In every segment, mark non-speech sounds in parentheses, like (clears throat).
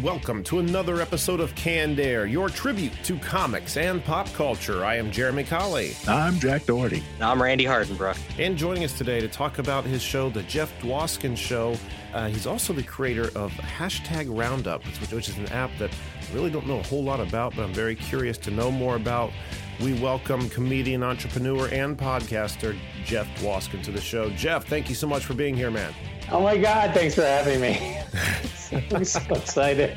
And welcome to another episode of Canned Air, your tribute to comics and pop culture. I am Jeremy Colley, I'm Jack Doherty. I'm Randy Hardenbrook. and joining us today to talk about his show, The Jeff Dwoskin Show. Uh, he's also the creator of Hashtag Roundup, which, which is an app that I really don't know a whole lot about, but I'm very curious to know more about. We welcome comedian, entrepreneur, and podcaster Jeff Dwoskin to the show. Jeff, thank you so much for being here, man. Oh my God, thanks for having me. (laughs) I'm so excited.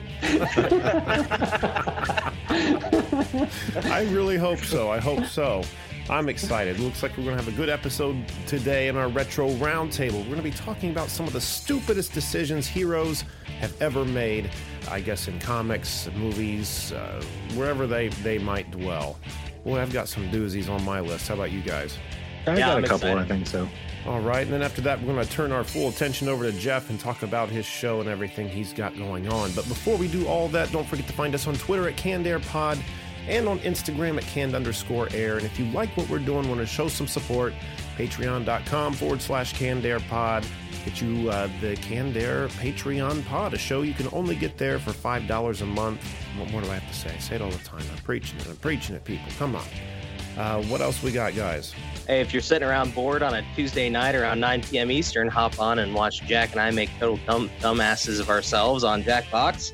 I really hope so. I hope so. I'm excited. Looks like we're going to have a good episode today in our retro roundtable. We're going to be talking about some of the stupidest decisions heroes have ever made, I guess, in comics, movies, uh, wherever they, they might dwell. Boy, I've got some doozies on my list. How about you guys? I Yeah, got I'm a couple, excited. I think so. All right, and then after that, we're going to turn our full attention over to Jeff and talk about his show and everything he's got going on. But before we do all that, don't forget to find us on Twitter at CannedAirPod and on Instagram at canned underscore air. And if you like what we're doing, want to show some support, patreon.com forward slash CannedAirPod. Get you uh, the Canned Air Patreon pod, a show you can only get there for $5 a month. What more do I have to say? I say it all the time. I'm preaching it. I'm preaching it, people. Come on. Uh, what else we got, guys? Hey, if you're sitting around bored on a Tuesday night around 9 p.m. Eastern, hop on and watch Jack and I make total dumb dumbasses of ourselves on Jackbox.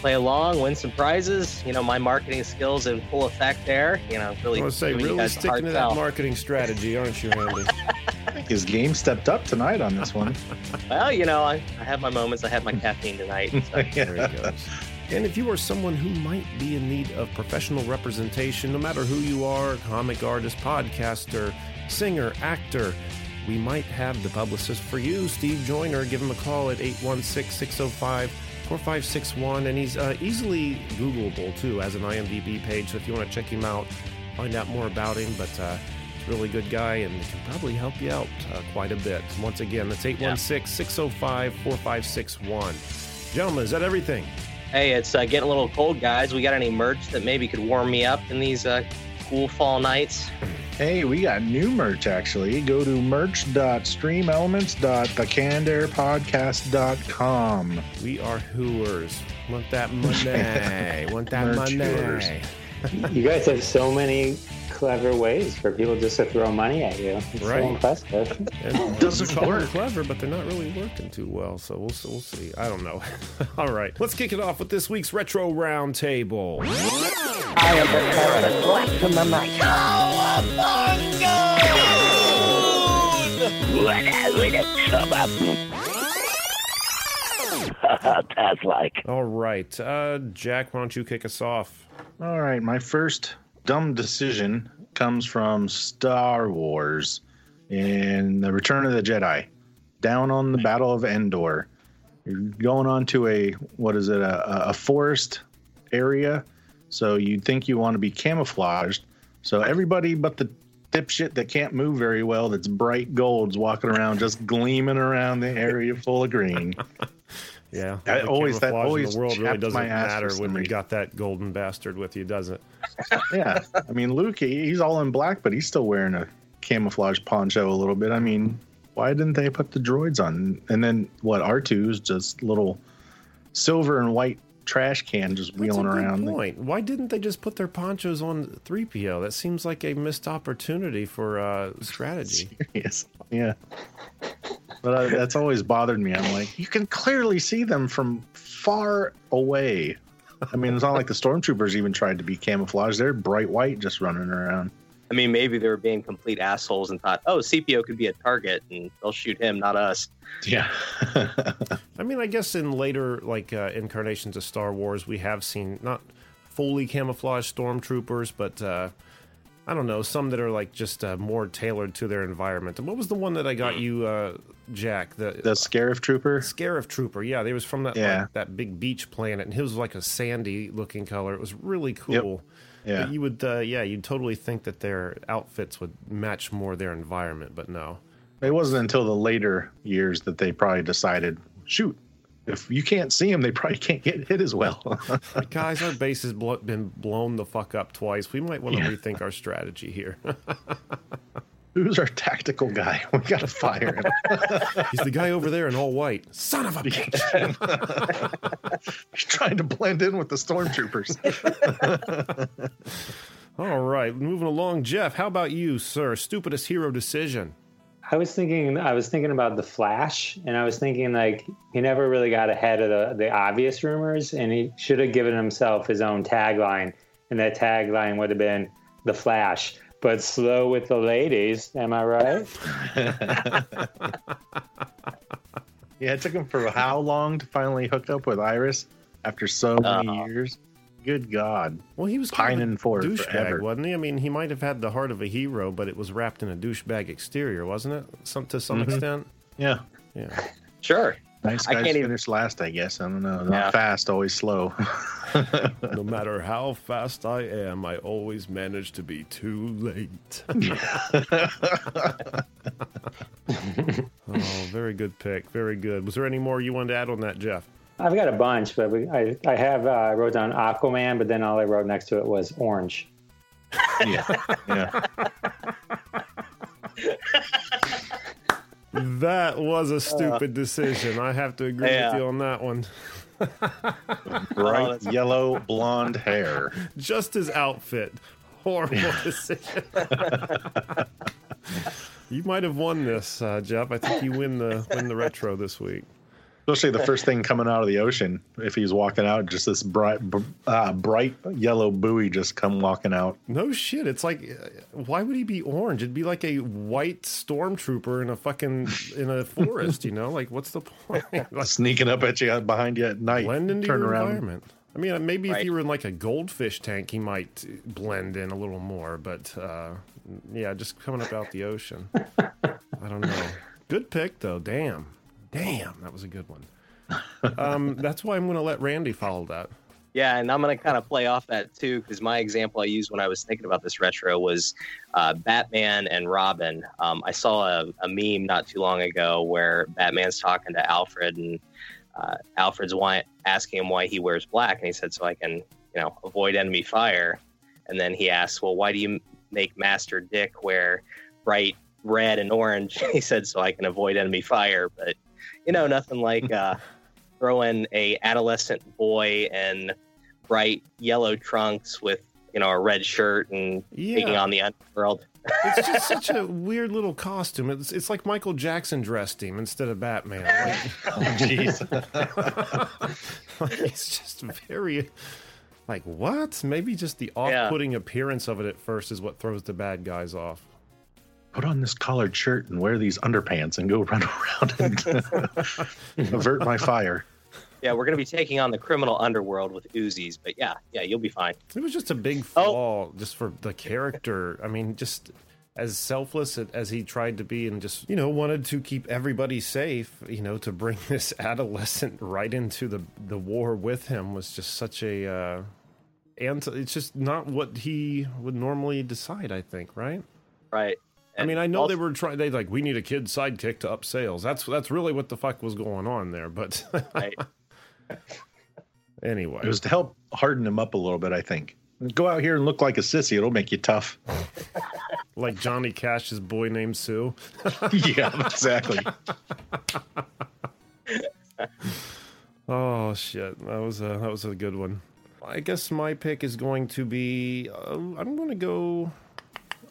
Play along, win some prizes. You know, my marketing skills in full effect there. You know, really. I want to say, giving you really guys a sticking hard to sell. that marketing strategy, aren't you, Randy? (laughs) I think his game stepped up tonight on this one. Well, you know, I, I have my moments. I had my caffeine tonight. So. (laughs) there he goes. And if you are someone who might be in need of professional representation, no matter who you are comic artist, podcaster, singer, actor we might have the publicist for you, Steve Joyner. Give him a call at 816 605 4561. And he's uh, easily Googleable too, as an IMDb page. So if you want to check him out, find out more about him. But uh, he's a really good guy and can probably help you out uh, quite a bit. Once again, that's 816 605 4561. Gentlemen, is that everything? Hey, it's uh, getting a little cold, guys. We got any merch that maybe could warm me up in these uh, cool fall nights? Hey, we got new merch actually. Go to merch.streamelements.thecannedAirpodcast.com. We are hooers. Want that (laughs) money. Want that Merch money. (laughs) You guys have so many clever ways for people just to throw money at you. It's Right. so impressive. And (laughs) Doesn't work. clever, but they're not really working too well. So we'll, we'll see. I don't know. (laughs) All right, let's kick it off with this week's retro roundtable. I am preparing a blast from the night. What would it come up? (laughs) That's like. All right, uh, Jack, why don't you kick us off? All right, my first dumb decision comes from Star Wars in The Return of the Jedi. Down on the Battle of Endor. You're going on to a, what is it, a, a forest area. So you'd think you want to be camouflaged. So everybody but the dipshit that can't move very well, that's bright gold's walking around, just gleaming around the area full of green. (laughs) Yeah, the always- that always the world really doesn't matter when you got that golden bastard with you, does it? (laughs) yeah, I mean Luke, he- he's all in black, but he's still wearing a camouflage poncho a little bit. I mean, why didn't they put the droids on? And then what? R 2s just little silver and white trash can just That's wheeling a good around. point. Why didn't they just put their ponchos on 3PO? That seems like a missed opportunity for uh, strategy. (laughs) Yes, yeah. But uh, that's always bothered me. I'm (laughs) like, you can clearly see them from far away. I mean, it's not like the stormtroopers even tried to be camouflaged. They're bright white, just running around. I mean, maybe they were being complete assholes and thought, oh, CPO could be a target and they'll shoot him, not us. Yeah. (laughs) I mean, I guess in later like uh, incarnations of Star Wars, we have seen not fully camouflaged stormtroopers, but uh, I don't know, some that are like just uh, more tailored to their environment. And what was the one that I got you, uh, Jack? The, The Scarif Trooper. Scarif Trooper. Yeah, they was from that Yeah. like, that big beach planet, and it was like a sandy looking color. It was really cool. Yeah. But you would, uh, yeah, you'd totally think that their outfits would match more their environment, but no. It wasn't until the later years that they probably decided, shoot, if you can't see them, they probably can't get hit as well. (laughs) Guys, our base has blo- been blown the fuck up twice. We might want to Yeah. rethink our strategy here. (laughs) Who's our tactical guy? (laughs) We got to fire him. He's the guy over there in all white. Son of a bitch. He's trying to blend in with the stormtroopers. All right, moving along. Jeff, how about you, sir? Stupidest hero decision. I was thinking I was thinking about the Flash, and I was thinking like he never really got ahead of the, the obvious rumors, and he should have given himself his own tagline, and that tagline would have been the Flash, but slow with the ladies. Am I right? (laughs) yeah, it took him for how long to finally hook up with Iris after so many Uh-huh. years? Good God. Well, he was kind of Pining a for it douchebag, forever. wasn't he? I mean, he might have had the heart of a hero, but it was wrapped in a douchebag exterior, wasn't it? Some to some Mhm. extent. Yeah. Yeah. (laughs) Sure. Nice I guys can't even- finished last, I guess. I don't know. Not Yeah. fast, always slow. (laughs) no matter (laughs) how fast I am, I always manage to be too late. oh, very good pick. Very good. Was there any more you wanted to add on that, Jeff? I've got a bunch, but we, I I have uh, I wrote down Aquaman, but then all I wrote next to it was orange. (laughs) yeah. Yeah. That was a stupid decision. I have to agree Yeah. with you on that one. (laughs) Bright yellow blonde hair. Just his outfit. Horrible decision. (laughs) you might have won this, uh, Jeff. I think you win the win the retro this week. Especially the first thing coming out of the ocean. If he's walking out, just this bright, br- uh, bright yellow buoy just come walking out. No shit. It's like, uh, why would he be orange? It'd be like a white stormtrooper in a fucking in a (laughs) forest. You know, like what's the point? (laughs) (laughs) Like, Sneaking up at you behind you at night. blend into turn your around. environment. I mean, maybe if you were in like a goldfish tank, he might blend in a little more. But uh, yeah, just coming up out the ocean. I don't know. Good pick though. Damn, damn, that was a good one. Um, (laughs) that's why I'm going to let Randy follow that. Yeah, and I'm going to kind of play off that too, because my example I used when I was thinking about this retro was uh, Batman and Robin. Um, I saw a, a meme not too long ago where Batman's talking to Alfred, and uh, Alfred's why, asking him why he wears black, and he said, "So I can, you know, avoid enemy fire." And then he asks, "Well, why do you make Master Dick wear bright red and orange?" (laughs) he said, "So I can avoid enemy fire." But you know, nothing like. Uh, throw in a adolescent boy in bright yellow trunks with you know a red shirt and taking Yeah, on the underworld. it's just (laughs) such a weird little costume. It's it's like Michael Jackson dressed him instead of Batman. (laughs) Like, Oh, (laughs) like, it's just very like what? Maybe just the off-putting appearance of it at first is what throws the bad guys off. Put on this collared shirt and wear these underpants and go (laughs) run around and (laughs) avert my fire. Yeah, we're going to be taking on the criminal underworld with Uzis, but yeah, yeah, you'll be fine. It was just a big Oh. just for the character. I mean, just as selfless as he tried to be and just, you know, wanted to keep everybody safe, you know, to bring (laughs) this adolescent right into the the war with him was just such a uh and it's just not what he would normally decide, I think, right? Right. I mean, I know they were trying. They like we need a kid sidekick to up sales. That's that's really what the fuck was going on there. But Right. (laughs) anyway, It was to help harden him up a little bit, I think. Go out here and look like a sissy. It'll make you tough. (laughs) like Johnny Cash's boy named Sue. (laughs) yeah, exactly. Oh shit, that was a that was a good one. I guess my pick is going to be. Uh, I'm going to go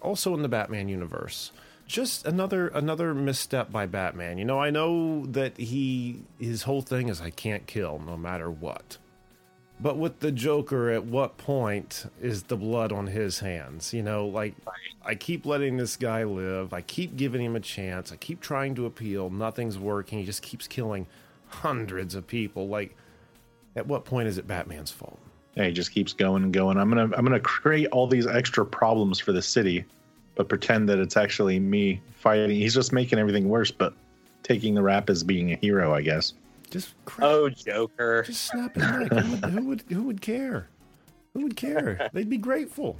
also in the Batman universe. Just another another misstep by Batman. You know, I know that he his whole thing is I can't kill no matter what. But with the Joker, at what point is the blood on his hands? You know, like I keep letting this guy live. I keep giving him a chance. I keep trying to appeal. Nothing's working. He just keeps killing hundreds of people. Like, at what point is it Batman's fault? And he just keeps going and going. I'm gonna I'm gonna create all these extra problems for the city, but pretend that it's actually me fighting. He's just making everything worse, but taking the rap as being a hero, I guess. Just cra- Oh, Joker. just snap his neck. Who would, who would who would care? Who would care? They'd be grateful.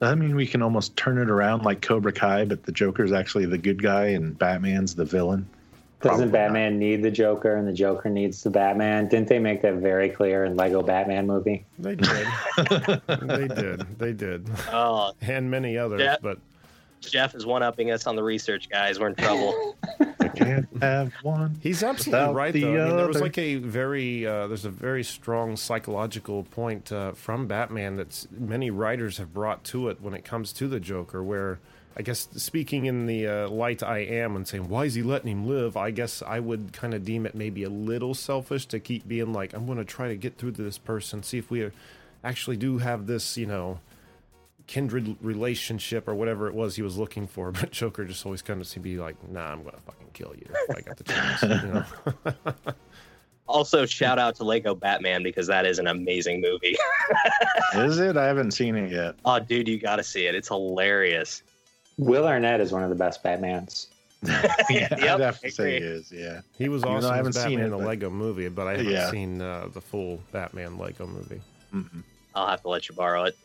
Does that mean we can almost turn it around like Cobra Kai, but the Joker's actually the good guy and Batman's the villain? Doesn't Probably not. Batman need the Joker and the Joker needs the Batman? Didn't they make that very clear in Lego Batman movie? They did. (laughs) they did. They did. Oh, And many others, Yeah. but Jeff is one upping us on the research, guys. We're in trouble. (laughs) I can't have one. He's absolutely right, the though. I mean, there was like a very, uh, there's a very strong psychological point uh, from Batman that many writers have brought to it when it comes to the Joker, where I guess speaking in the uh, light I am and saying, why is he letting him live? I guess I would kind of deem it maybe a little selfish to keep being like, I'm going to try to get through to this person, see if we actually do have this, you know, kindred relationship or whatever it was he was looking for. (laughs) But Joker just always kind of seemed to be like, nah, I'm going to fucking kill you if I got the chance. You know? (laughs) also, shout out to Lego Batman because that is an amazing movie. (laughs) Is it? I haven't seen it yet. oh, dude, you got to see it. It's hilarious. Will Arnett is one of the best Batmans. yeah, Yep, I'd have I to say agree. he is. Yeah. He was Even though awesome I as haven't Batman seen in it, the but- Lego movie, but I haven't Yeah. seen uh, the full Batman Lego movie. Mm-mm. I'll have to let you borrow it.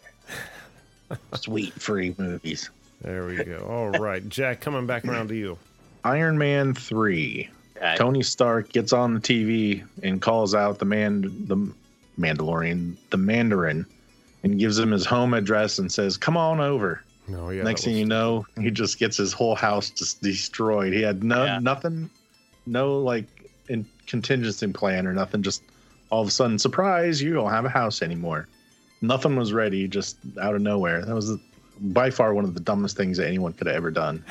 Sweet free movies. There we go. All right, Jack, coming back around to you. Iron Man three. Okay. Tony Stark gets on the TV and calls out the man, the Mandalorian, the Mandarin, and gives him his home address and says, "Come on over." No, yeah. Next thing was- you know, he just gets his whole house just destroyed. He had no Yeah. nothing, no like in contingency plan or nothing. Just all of a sudden, surprise! You don't have a house anymore. Nothing was ready, just out of nowhere. That was by far one of the dumbest things that anyone could have ever done.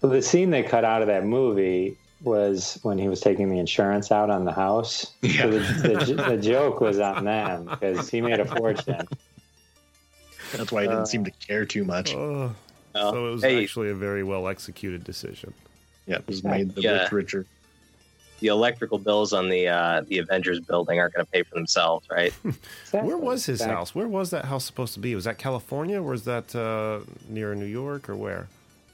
Well, the scene they cut out of that movie was when he was taking the insurance out on the house. Yeah. So the, the, the joke was on them because he made a fortune. That's why he didn't uh, seem to care too much. Oh, so it was hey, actually a very well executed decision. Yeah, it was made the Yeah. rich richer. The electrical bills on the uh, the Avengers building aren't going to pay for themselves, right? (laughs) Where was his Back- house? Where was that house supposed to be? Was that California? Or was that uh, near New York or where?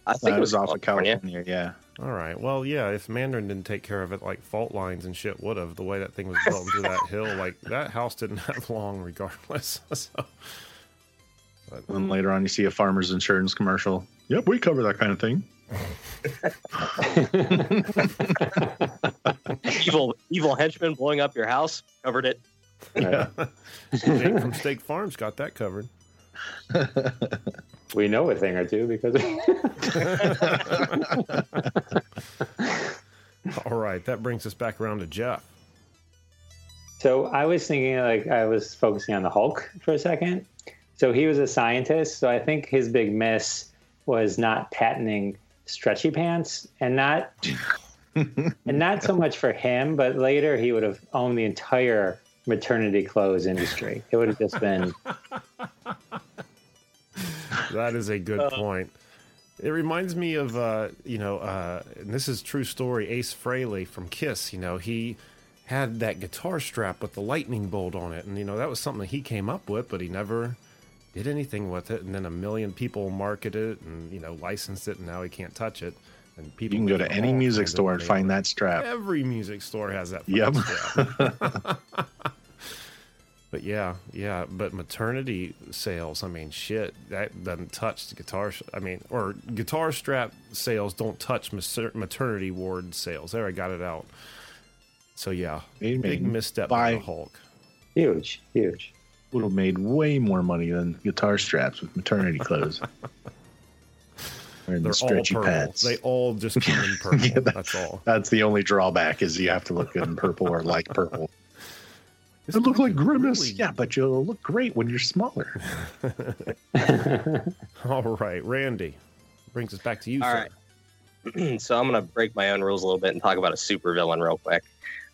I think That it was was off of California. Yeah. All right. Well, yeah. If Mandarin didn't take care of it, like fault lines and shit would have. The way that thing was built into that (laughs) hill, like that house didn't have (laughs) long, regardless. so, but, And later on, you see a farmer's insurance commercial. Yep, we cover that kind of thing. (laughs) evil evil henchman blowing up your house covered it. Yeah. Jake from State Farms got that covered. We know a thing or two because (laughs) All right. That brings us back around to Jeff. So I was thinking, like, I was focusing on the Hulk for a second. So he was a scientist. So I think his big miss was not patenting stretchy pants, and not (laughs) and not so much for him, but later he would have owned the entire maternity clothes industry. It would have just been That is a good point. It reminds me of, uh, you know, uh, and this is true story. Ace Frehley from Kiss. You know, he had that guitar strap with the lightning bolt on it, and you know that was something that he came up with, but he never did anything with it. And then a million people marketed it and you know licensed it, and now he can't touch it. And people You people can go to any music store and find that strap. Every music store has that. Yep. strap. (laughs) (laughs) But yeah, yeah. But maternity sales, I mean, shit, that doesn't touch the guitar. sh- I mean, or guitar strap sales don't touch mater- maternity ward sales. There, I got it out. So yeah, They big misstep by- by the Hulk. huge, huge. Would have made way more money than guitar straps with maternity clothes. (laughs) Wearing They're the all stretchy purple. pants. They all just (laughs) come in purple. Yeah, that- That's all. That's the only drawback is you have to look good in purple or like purple. It look like grimace. really- Yeah, but you'll look great when you're smaller. (laughs) All right, Randy brings us back to you. All sir. right. (clears throat) so I'm going to break my own rules a little bit and talk about a supervillain real quick.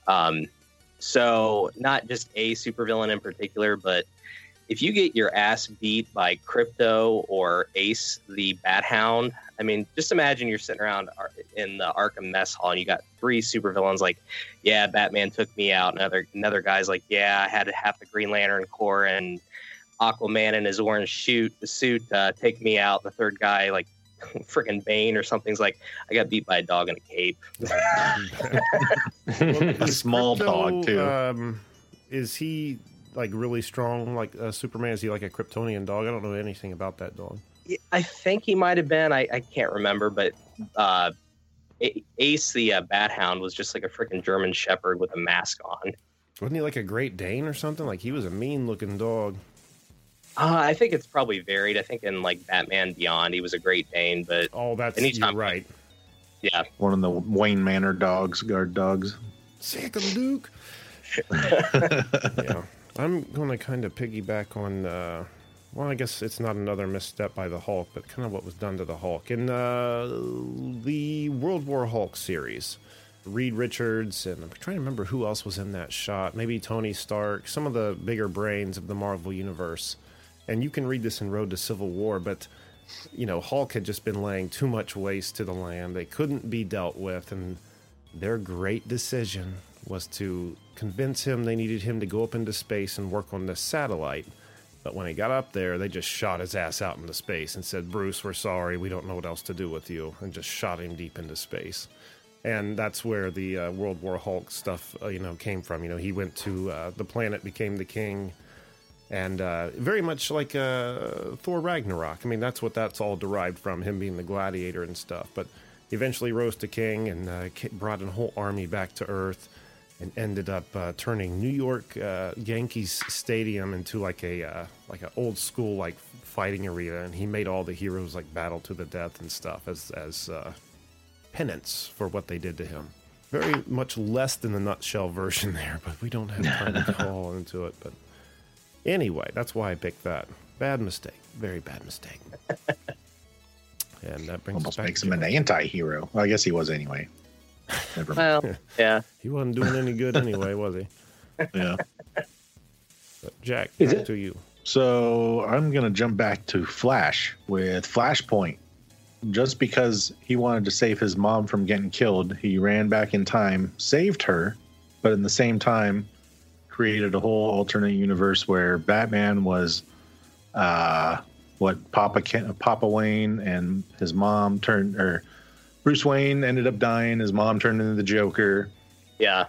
Um, so not just a supervillain in particular, but if you get your ass beat by Krypto or Ace the Bat Hound, I mean, just imagine you're sitting around. in the Arkham mess hall, and you got three supervillains. Like, yeah, Batman took me out. Another another guy's like, yeah, I had half the Green Lantern Corps and Aquaman in his orange the suit, uh, take me out. The third guy, like, (laughs) freaking Bane or something's like, I got beat by a dog in a cape. (laughs) A small dog, too. Um, is he like really strong, like uh, Superman? Is he like a Kryptonian dog? I don't know anything about that dog. I think he might have been. I, I can't remember, but uh, Ace the uh, Bat Hound was just like a freaking German Shepherd with a mask on. Wasn't he like a Great Dane or something? Like he was a mean looking dog. Uh, I think it's probably varied. I think in like Batman Beyond, he was a Great Dane, but Oh, that's Anytime- you're right. yeah, One of the Wayne Manor dogs, guard dogs. Sick of Luke. (laughs) yeah, I'm going to kind of piggyback on. Uh, well, I guess it's not another misstep by the Hulk, but kind of what was done to the Hulk in uh, the World War Hulk series. Reed Richards, and I'm trying to remember who else was in that shot. Maybe Tony Stark, some of the bigger brains of the Marvel Universe. And you can read this in Road to Civil War, but you know, Hulk had just been laying too much waste to the land. They couldn't be dealt with, and their great decision was to convince him they needed him to go up into space and work on this satellite. But when he got up there, they just shot his ass out into space and said, Bruce, we're sorry. We don't know what else to do with you. And just shot him deep into space. And that's where the uh, World War Hulk stuff, uh, you know, came from. You know, he went to uh, the planet, became the king, and uh, very much like uh, Thor Ragnarok. I mean, that's what that's all derived from, him being the gladiator and stuff. But he eventually rose to king and uh, brought a whole army back to Earth and ended up uh, turning New York uh, Yankees Stadium into like a uh, like an old school like fighting arena. And he made all the heroes like battle to the death and stuff as as uh, penance for what they did to him. Very much less than the nutshell version (laughs) there, but we don't have time to (laughs) go all into it. But anyway, that's why I picked that. Bad mistake. Very bad mistake. (laughs) And that brings Almost us back makes to him an anti-hero. Well, I guess he was anyway. Never mind. well, (laughs) yeah. He wasn't doing any good anyway, (laughs) was he? Yeah. But Jack, Is back it- to you. So I'm gonna jump back to Flash with Flashpoint. Just because he wanted to save his mom from getting killed, he ran back in time, saved her, but in the same time created a whole alternate universe where Batman was uh what Papa Ken, Papa Wayne and his mom turned or Bruce Wayne ended up dying, his mom turned into the Joker. Yeah.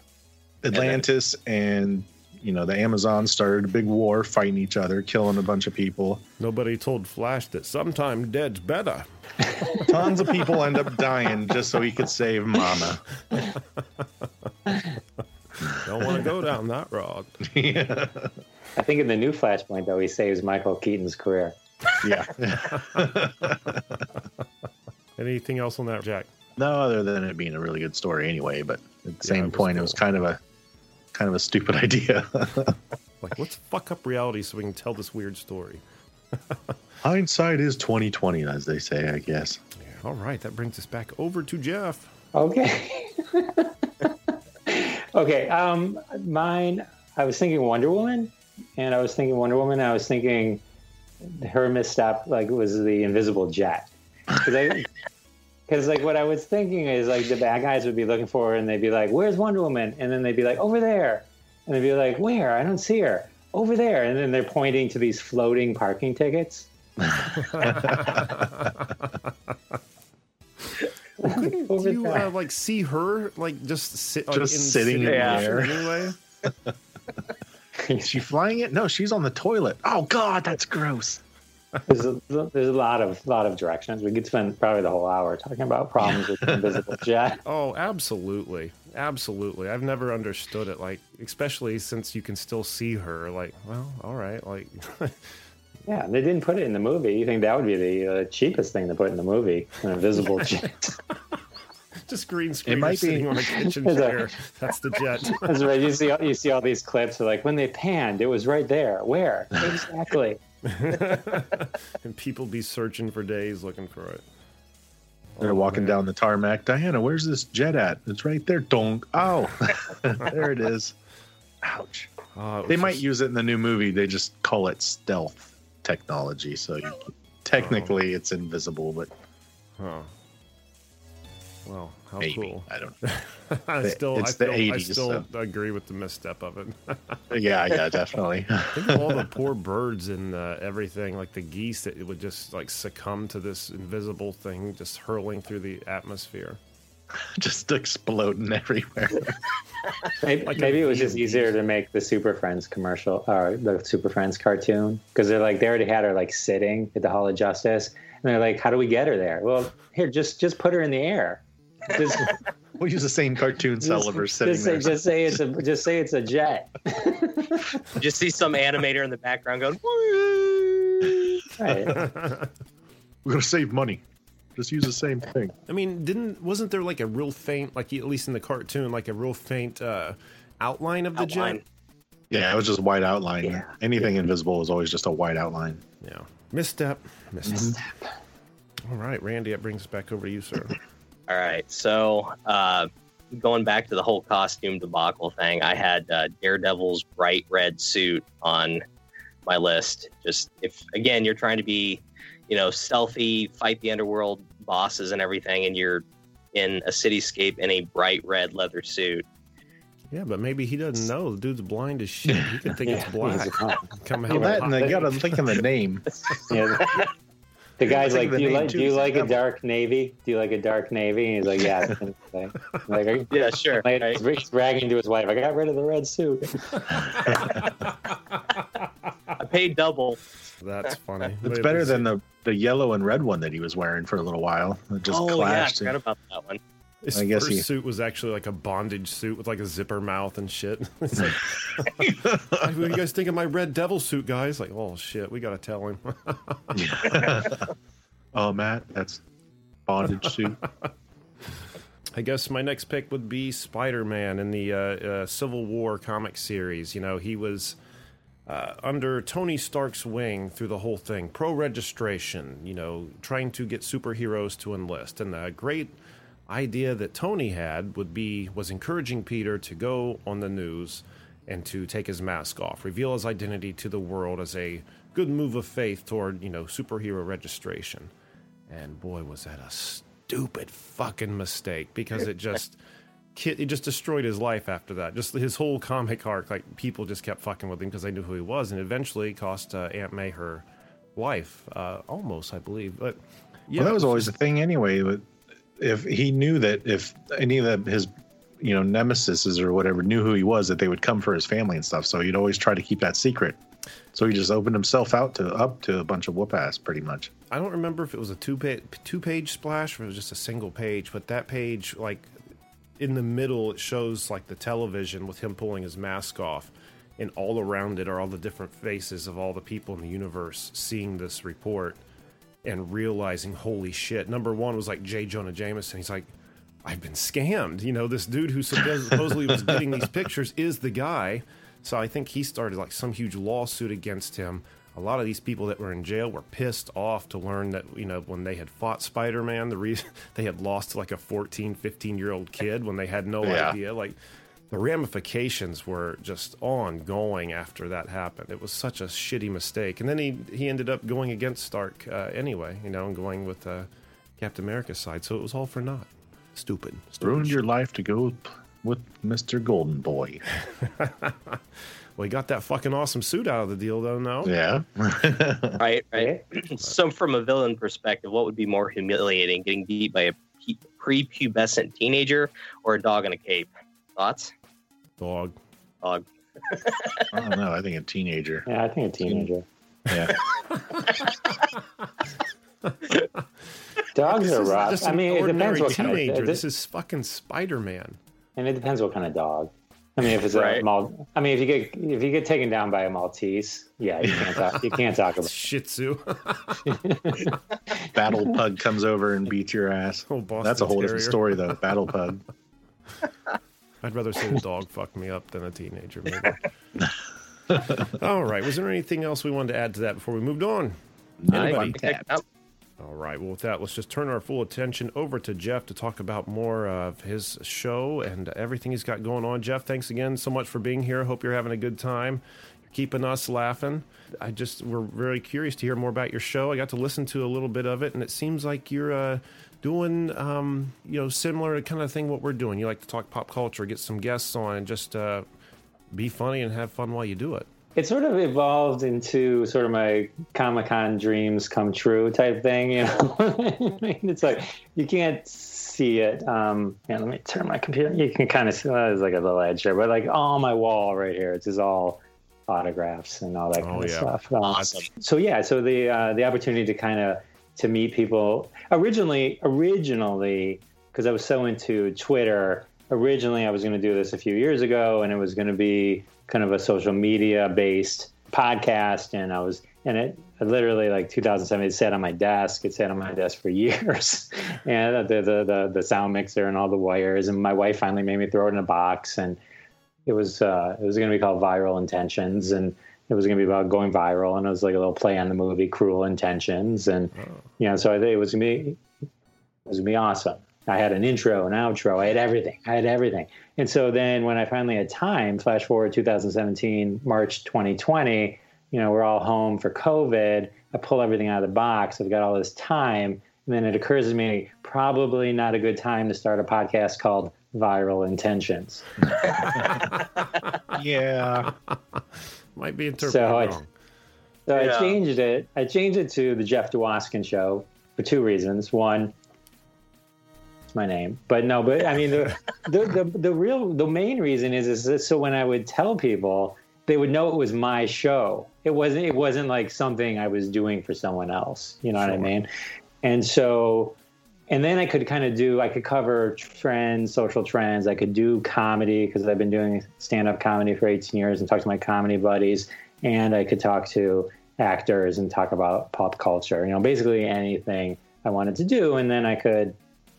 Atlantis and you know the Amazons started a big war fighting each other, killing a bunch of people. Nobody told Flash that sometime dead's better. (laughs) Tons of people end up dying just so he could save Mama. (laughs) Don't want to go down that road. (laughs) yeah, I think in the new Flashpoint, though, he saves Michael Keaton's career. yeah. (laughs) Anything else on that, Jack? no, other than it being a really good story anyway. But at the Yeah, same it was point, it was kind of a kind of a stupid (laughs) idea. Like, let's fuck up reality so we can tell this weird story. Hindsight is twenty twenty, as they say. I guess. All right, that brings us back over to Jeff. Okay. Okay. Um, mine. I was thinking Wonder Woman, and I was thinking Wonder Woman. And I was thinking her misstep, like was the invisible jet, because (laughs) like what I was thinking is like the bad guys would be looking for her, and they'd be like, "Where's Wonder Woman?" And then they'd be like, "Over there," and they'd be like, "Where? I don't see her." Over there, and then they're pointing to these floating parking tickets. (laughs) (laughs) Couldn't Over you uh, like see her like just sit, like, Just in sitting in the air. Anyway, (laughs) Is she flying it? No, she's on the toilet. Oh God, that's gross. There's a, there's a lot of lot of directions. We could spend probably the whole hour talking about problems with (laughs) invisible jet. oh, absolutely, absolutely. I've never understood it. Like, especially since you can still see her. Like, well, all right, like. (laughs) Yeah, they didn't put it in the movie. You think that would be the uh, cheapest thing to put in the movie? An invisible (laughs) jet. Just green screen might be- on a kitchen (laughs) chair. That's the jet. (laughs) That's right. You see, you see all these clips. Are like when they panned, it was right there. Where exactly? and people be searching for days looking for it. They're Oh, walking man. down the tarmac. Diana, where's this jet at? It's right there. Donk. Oh, there it is. Ouch. Oh, it They was might just- use it in the new movie. They just call it stealth technology. So you, technically, it's invisible, but Huh. Well, how Maybe cool. I don't. (laughs) know. I The- still, I it's the still, I still so. agree with the misstep of it. (laughs) Yeah, yeah, definitely. (laughs) Think of all the poor birds and uh, everything, like the geese that would just like succumb to this invisible thing just hurling through the atmosphere. (laughs) Just exploding everywhere. (laughs) Maybe, Like maybe it was just easier to make the Super Friends commercial or the Super Friends cartoon because they're like they already had her like sitting at the Hall of Justice, and they're like, "How do we get her there?" Well, here, just just put her in the air. Just, (laughs) We'll use the same cartoon Sulliver just, sitting just say, there. just say it's a just say it's a jet. Just see some animator in the background going, Right. We're gonna save money. Just use the same thing. I mean, didn't wasn't there like a real faint, like at least in the cartoon, like a real faint uh, outline of the outline. jet? Yeah, it was just white outline. Yeah. Anything invisible is always just a white outline. Yeah, misstep, misstep. All right, Randy, that brings us back over to you, sir. (clears throat) All right. So, uh, going back to the whole costume debacle thing, I had uh, Daredevil's bright red suit on my list. Just if, again, you're trying to be, you know, stealthy, fight the underworld bosses and everything, and you're in a cityscape in a bright red leather suit. Yeah, but maybe he doesn't know. The dude's blind as shit. He could think it's (laughs) black. Come out Well, that of and they got to think of the name. (laughs) Yeah. The guy's like, the do you like, too, do you it's like a dark navy? Do you like a dark navy? And he's like, yeah. like, like, are you- Yeah, sure. like, right? he's bragging to his wife, I got rid of the red suit. (laughs) I paid double. That's (laughs) funny. It's Wait, better than the the yellow and red one that he was wearing for a little while. It just oh, yeah, I forgot about that one. His I guess first he- suit was actually like a bondage suit with like a zipper mouth and shit. (laughs) It's like, (laughs) what do you guys think of my red devil suit, guys? Like, oh shit, we gotta tell him. oh, Matt, that's bondage suit. I guess my next pick would be Spider Man in the uh, uh, Civil War comic series. You know, he was uh, under Tony Stark's wing through the whole thing, pro registration, you know, trying to get superheroes to enlist. And the great idea that Tony had would be was encouraging Peter to go on the news and to take his mask off, reveal his identity to the world as a good move of faith toward, you know, superhero registration. And boy, was that a stupid fucking mistake because it just ki- it just destroyed his life after that. Just his whole comic arc, like people just kept fucking with him because they knew who he was, and eventually cost uh, Aunt May her life, uh, almost, I believe. But yeah, well, that was always the thing anyway. But if he knew that if any of the, his, you know, nemesis or whatever knew who he was, that they would come for his family and stuff. So he'd always try to keep that secret. So he just opened himself out to up to a bunch of whoop ass, pretty much. I don't remember if it was a two page two page splash or if it was just a single page, but that page, like in the middle, it shows like the television with him pulling his mask off, and all around it are all the different faces of all the people in the universe seeing this report and realizing, holy shit. Number one was like J. Jonah Jameson. He's like, I've been scammed. You know, this dude who supposedly was getting these pictures is the guy. So I think he started like some huge lawsuit against him. A lot of these people that were in jail were pissed off to learn that, you know, when they had fought Spider Man, the reason (laughs) they had lost to like a 14, 15 year old kid when they had no Yeah. idea. Like, the ramifications were just ongoing after that happened. It was such a shitty mistake. And then he, he ended up going against Stark uh, anyway, you know, and going with uh, Captain America's side. So it was all for naught. Stupid. Stupid Ruined shit. your life to go with Mister Golden Boy. (laughs) Well, he got that fucking awesome suit out of the deal, though. No, Yeah. (laughs) Right, right. so, from a villain perspective, what would be more humiliating, getting beat by a prepubescent teenager or a dog in a cape? Thoughts? dog. Dog. I don't know. I think a teenager. Yeah, I think a teenager. Yeah. (laughs) Dogs are rough. I mean, it depends what kind of. this is fucking Spider Man. and it depends what kind of dog. I mean, if it's a Right. Mal, I mean, if you get if you get taken down by a Maltese, yeah, you can't talk. You can't talk about. (laughs) Shih Tzu. Battle Pug comes over and beats your ass. Oh, Boston That's a whole different story, though. Battle Pug. (laughs) I'd rather say the dog fucked me up than a teenager, maybe. (laughs) All right. Was there anything else we wanted to add to that before we moved on? Anybody? All right. Well, with that, let's just turn our full attention over to Jeff to talk about more of his show and everything he's got going on. Jeff, thanks again so much for being here. I hope you're having a good time. You're keeping us laughing. I just we're very curious to hear more about your show. I got to listen to a little bit of it, and it seems like you're uh, doing um, you know similar kind of thing what we're doing. You like to talk pop culture, get some guests on, and just uh, be funny and have fun while you do it. It sort of evolved into sort of my Comic Con dreams come true type thing. You know, (laughs) I mean, it's like you can't see it. Um, yeah, let me turn my computer. You can kind of see oh, there's like a little edge there, but like on my wall right here, it's just all autographs and all that kind Oh, of yeah. stuff. Um, So yeah, so the uh, the opportunity to kind of to meet people originally originally because I was so into Twitter. Originally, I was going to do this a few years ago, and it was going to be kind of a social media based podcast, and I was and it literally like 2007 it sat on my desk. It sat on my desk for (laughs) years. And the, the the the sound mixer and all the wires and my wife finally made me throw it in a box and it was uh, it was going to be called Viral Intentions, and it was going to be about going viral, and it was like a little play on the movie Cruel Intentions, and you know, so I think it was going to be it was going to be awesome. I had an intro, an outro, I had everything, I had everything, and so then when I finally had time, flash forward 2017, March 2020, you know, we're all home for COVID. I pull everything out of the box. I've got all this time. And then it occurs to me, probably not a good time to start a podcast called Viral Intentions. (laughs) Yeah. Might be interpreted So I- wrong. So Yeah. I changed it. I changed it to the Jeff Dwoskin show for two reasons. One, my name, but no, but I mean the the, the the real the main reason is is that so when I would tell people, they would know it was my show. It wasn't it wasn't like something I was doing for someone else. You know what I mean? And so and then I could kind of do I could cover trends, social trends. I could do comedy because I've been doing stand up comedy for 18 years and talk to my comedy buddies. And I could talk to actors and talk about pop culture. You know, basically anything I wanted to do. And then I could,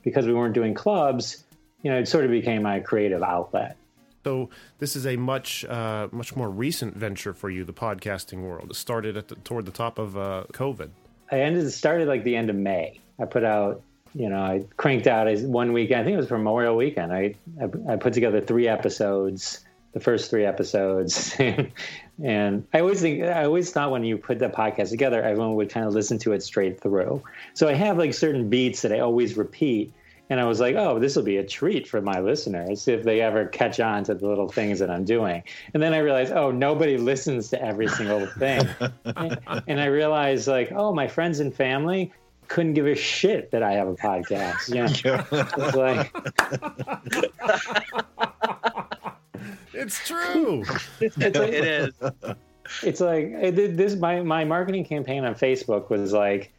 because we weren't doing clubs, you know, it sort of became my creative outlet. So this is a much uh, much more recent venture for you, the podcasting world. It started at the, toward the top of uh, COVID. I ended it started like the end of May. I put out, you know, I cranked out as one weekend. I think it was Memorial Weekend. I I, I put together three episodes, the first three episodes, (laughs) and I always think I always thought when you put the podcast together, everyone would kind of listen to it straight through. So I have like certain beats that I always repeat. And I was like, oh, this will be a treat for my listeners if they ever catch on to the little things that I'm doing. And then I realized, oh, nobody (laughs) listens to every single thing. and, (laughs) and I realized, like, oh, my friends and family couldn't give a shit that I have a podcast. Yeah. It's like, It's true. it's like, It is. it's like I did this my my marketing campaign on Facebook was like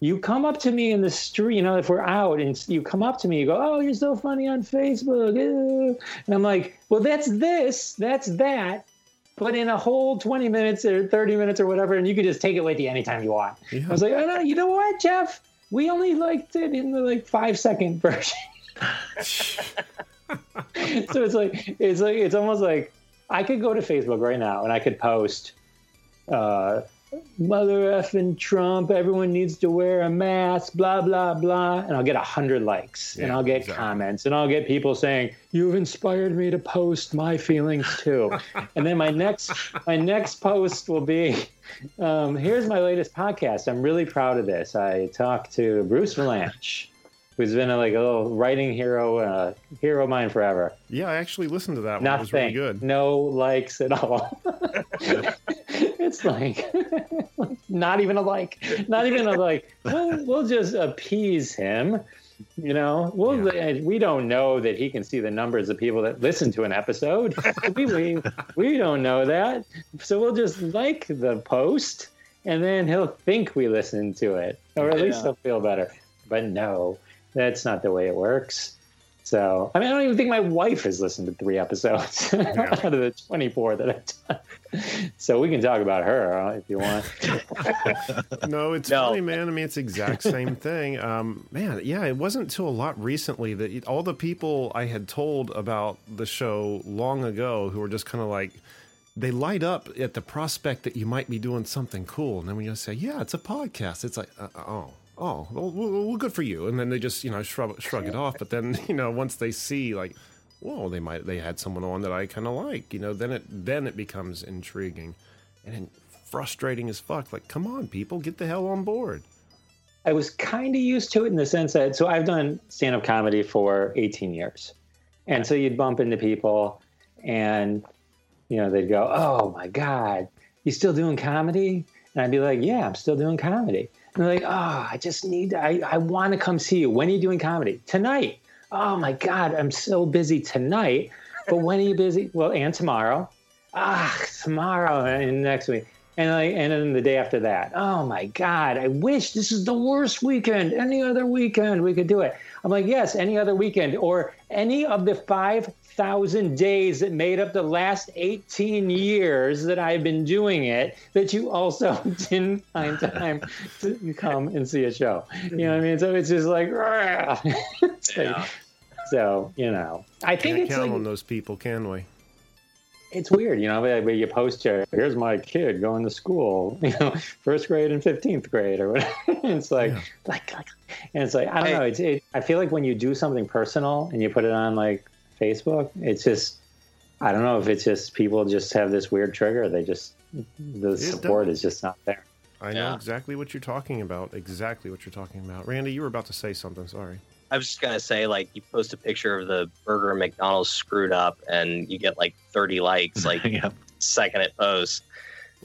you come up to me in the street, you know, if we're out and you come up to me, you go, "Oh, you're so funny on Facebook," eh." and I'm like, "Well, that's this, that's that." But in a whole 20 minutes or 30 minutes or whatever, and you can just take it with you anytime you want. Yeah. I was like, oh, no, you know what, Jeff? We only liked it in the like five second version. (laughs) (laughs) (laughs) so it's like it's like it's almost like I could go to Facebook right now and I could post uh mother effing Trump, everyone needs to wear a mask, blah blah blah, and I'll get a hundred likes and I'll get exactly. comments and I'll get people saying, You've inspired me to post my feelings too. and then my next my next post will be um, here's my latest podcast. I'm really proud of this. I talked to Bruce Vilanch, who's been a, like a little writing hero, uh, hero of mine forever. Yeah, I actually listened to that one. It was Nothing, really good. no likes at all. (laughs) it's like (laughs) not even a like, not even a like. We'll, we'll just appease him. You know, we'll, we don't know that he can see the numbers of people that listen to an episode. (laughs) we, we, we don't know that. So we'll just like the post and then he'll think we listened to it, or at least he'll feel better. But no, that's not the way it works. So, I mean, I don't even think my wife has listened to three episodes (laughs) out of the 24 that I've done. (laughs) So we can talk about her uh, if you want. (laughs) No, it's No. funny, man. I mean, it's the exact same thing. Um, man, yeah, it wasn't until a lot recently that it- all the people I had told about the show long ago who were just kind of like, they light up at the prospect that you might be doing something cool. And then when you say, yeah, it's a podcast, it's like, uh, oh, oh, well, well, good for you. And then they just, you know, shrug, shrug it off. But then, (laughs) you know, once they see, like, well, they might they had someone on that I kind of like, you know. Then it then it becomes intriguing and frustrating as fuck. Like, come on, people, get the hell on board. I was kind of used to it in the sense that so I've done stand up comedy for 18 years. And so you'd bump into people and you know they'd go, "Oh my god, you still doing comedy?" And I'd be like, "Yeah, I'm still doing comedy." And they're like, "Oh, I just need I I want to come see you. When are you doing comedy?" "Tonight." "Oh my god, I'm so busy tonight." But when are you busy? Well, and tomorrow. Ah, tomorrow and next week and like and then the day after that oh my god i wish this is the worst weekend. Any other weekend we could do it. I'm like yes any other weekend or any of the 5000 days that made up the last 18 years that i've been doing it that you also (laughs) didn't find time to come and see a show. You know what i mean? So it's just like, (laughs) it's Yeah. like so you know. I think Can't it's count like on those people, can we? It's weird, you know, where where you post your, here's my kid going to school, (laughs) you know, first grade and 15th grade or whatever. (laughs) it's like, Yeah. like, like, and it's like, I don't Hey. know. It's, it, I feel like when you do something personal and you put it on like Facebook, it's just, I don't know if it's just people just have this weird trigger. They just, the support does. is just not there. I know Yeah. exactly what you're talking about. Exactly what you're talking about. Randy, you were about to say something. Sorry. I was just gonna say, like, you post a picture of the burger at McDonald's screwed up, and you get like 30 likes, like (laughs) yeah. second it posts.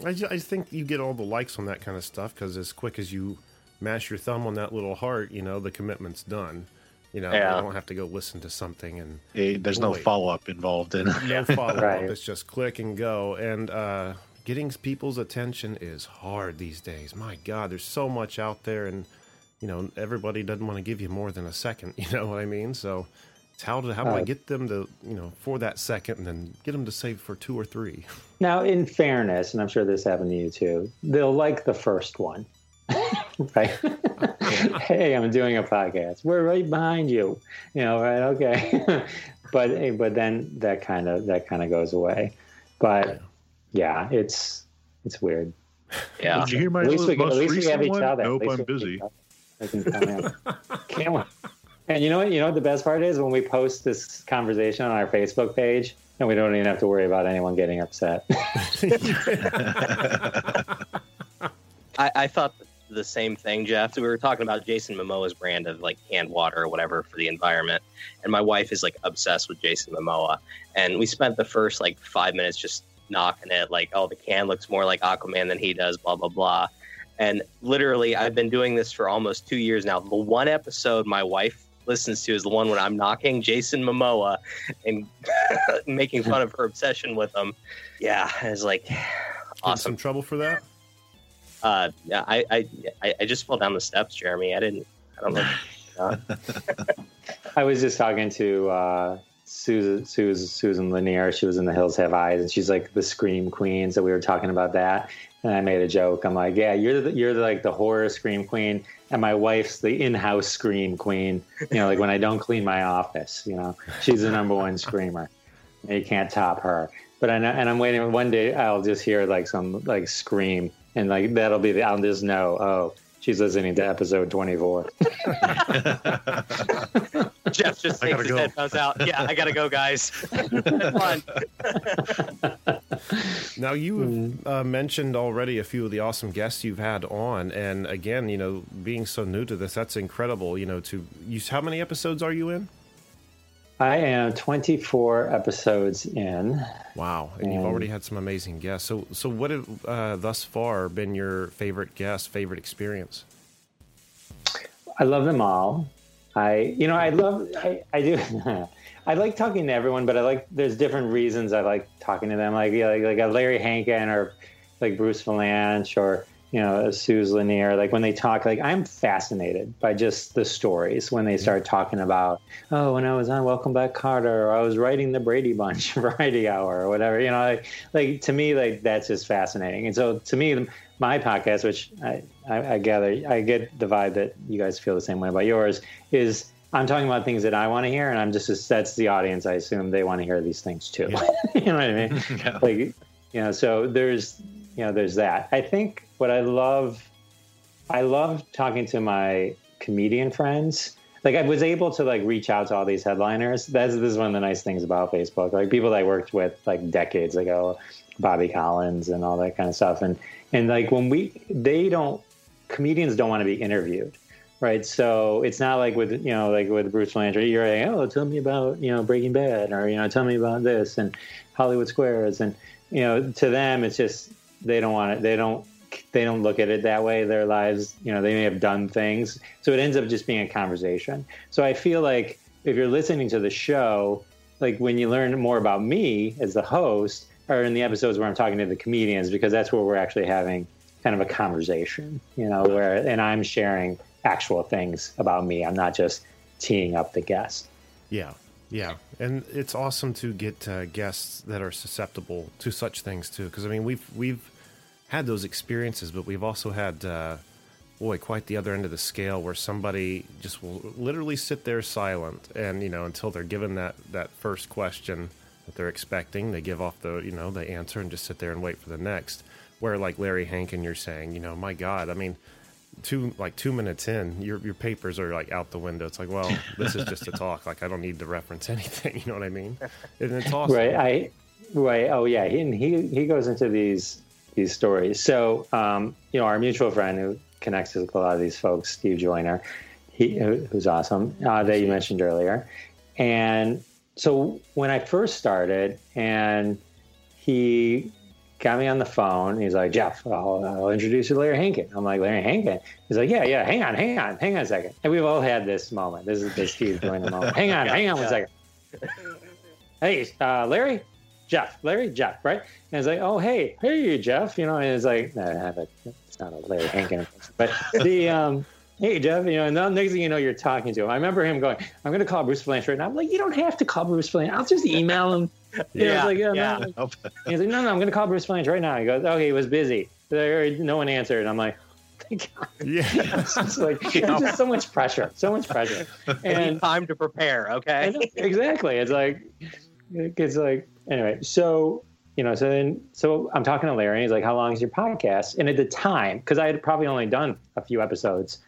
I, ju- I think you get all the likes on that kind of stuff because as quick as you mash your thumb on that little heart, you know, the commitment's done. You know, Yeah. you don't have to go listen to something and Eh, there's no follow up involved in it. no (laughs) follow up. Right. It's just click and go. And uh, getting people's attention is hard these days. My God, there's so much out there, and you know everybody doesn't want to give you more than a second. (laughs) You know what I mean? So it's how to how do I get them to you know for that second, and then get them to save for two or three. (laughs) Now, in fairness, and I'm sure this happened to you too, they'll like the first one. (laughs) right? hey, I'm doing a podcast. We're right behind you. You know, right? Okay. but eh, but then that kind of that kind of goes away. But yeah, it's it's weird. Yeah. Did you hear my At least we, most at least we recent have each one? other. Nope, I'm we have busy. I can come in. Can't wait. And you know what? You know what the best part is when we post this conversation on our Facebook page, and we don't even have to worry about anyone getting upset. (laughs) I, I thought the same thing, Jeff. So we were talking about Jason Momoa's brand of like canned water or whatever for the environment, and my wife is like obsessed with Jason Momoa. And we spent the first like five minutes just knocking it, like, oh, the can looks more like Aquaman than he does, blah blah blah. And literally, I've been doing this for almost two years now. The one episode my wife listens to is the one when I'm knocking Jason Momoa and (laughs) making fun of her obsession with him. Yeah, it's like Get awesome. some trouble for that. Uh, yeah, I, I, I, I just fell down the steps, Jeremy. I didn't. I don't know. (laughs) I was just talking to uh, Susan, Susan, Susan Lanier. She was in The Hills Have Eyes, and she's like the scream queen. So we were talking about that, and I made a joke. I'm like, "Yeah, you're the, you're the, like the horror scream queen, and my wife's the in-house scream queen. You know, like when I don't clean my office, you know, she's the number one screamer. You can't top her. But I know, and I'm waiting. One day I'll just hear like some like scream, and like that'll be the. I'll just know. Oh, she's listening to episode 24. (laughs) Jeff just I takes his go. headphones out. Yeah, I gotta go, guys. Fun. (laughs) Now you have uh, mentioned already a few of the awesome guests you've had on, and again, you know, being so new to this, that's incredible. You know, to you, how many episodes are you in? I am 24 episodes in. Wow, and you've Um, already had some amazing guests. So, so what have uh, thus far been your favorite guest, favorite experience? I love them all. I, you know, I love, I, I do. (laughs) I like talking to everyone, but I like, there's different reasons I like talking to them. Like, yeah, like, like a Larry Hankin or like Bruce Vilanch or, you know, Suze Lanier. Like when they talk, like I'm fascinated by just the stories when they start talking about, oh, when I was on Welcome Back Kotter or I was writing the Brady Bunch (laughs) Variety Hour or whatever, you know, like, like to me, like that's just fascinating. And so to me, my podcast, which I, I, I gather, I get the vibe that you guys feel the same way about yours, is I'm talking about things that I want to hear, and I'm just that's the audience. I assume they want to hear these things too. (laughs) you know what I mean? (laughs) Yeah. Like, you know, so there's, you know, there's that. I think what I love, I love talking to my comedian friends. like I was able to like reach out to all these headliners. That's this is one of the nice things about Facebook. Like people that I worked with like decades ago, Bobby Collins and all that kind of stuff. And and like when we they don't comedians don't want to be interviewed. Right. So it's not like with you know, like with Bruce Vilanch, you're like, Oh, tell me about, you know, Breaking Bad or, you know, tell me about this and Hollywood Squares and you know, to them it's just they don't want it they don't they don't look at it that way. Their lives, you know, they may have done things. So it ends up just being a conversation. So I feel like if you're listening to the show, like when you learn more about me as the host, or in the episodes where I'm talking to the comedians, because that's where we're actually having kind of a conversation, you know, where, and I'm sharing actual things about me. I'm not just teeing up the guest. Yeah. Yeah, and it's awesome to get uh, guests that are susceptible to such things too. Because I mean, we've we've had those experiences, but we've also had, uh, boy, quite the other end of the scale where somebody just will literally sit there silent, and you know, until they're given that that first question that they're expecting, they give off the you know the answer and just sit there and wait for the next. Where like Larry Hankin, you're saying, you know, my God, I mean, two like two minutes in, your your papers are like out the window. It's like, well, this is just a talk. Like I don't need to reference (laughs) anything. You know what I mean? And it's awesome. Right. I. Right. Oh yeah. He and he he goes into these these stories. So, um, you know, our mutual friend who connects with a lot of these folks, Steve Joyner, he, who's awesome, uh, that you mentioned earlier. And so when I first started, and he got me on the phone, he's like, Jeff, I'll, I'll introduce you to Larry Hankin. I'm like, Larry Hankin? He's like, yeah, yeah, hang on, hang on, hang on a second. And we've all had this moment. This is Steve Joyner moment. (laughs) Hang on, hang on one second. Hey, uh, Larry, Jeff, Larry, Jeff, right? And it's like, oh, hey, hey, you Jeff, you know, and it's like, have a, it's not a Larry Hankin, but the, um, hey, Jeff, you know, and the next thing you know, you're talking to him. I remember him going, I'm going to call Bruce Vilanch. And I'm like, you don't have to call Bruce Vilanch. I'll just email him. (laughs) You know, Yeah, like, yeah, yeah. No. (laughs) He's like, no, no, I'm going to call Bruce Vilanch right now. He goes, okay, he was busy. There- No one answered. I'm like, (laughs) thank God. Yeah. It's just like, there's just so much pressure, so much pressure. And time to prepare. Okay. exactly. It's like it's like anyway. So you know, so then so I'm talking to Larry. And he's like, "How long is your podcast?" And at the time, because I had probably only done a few episodes,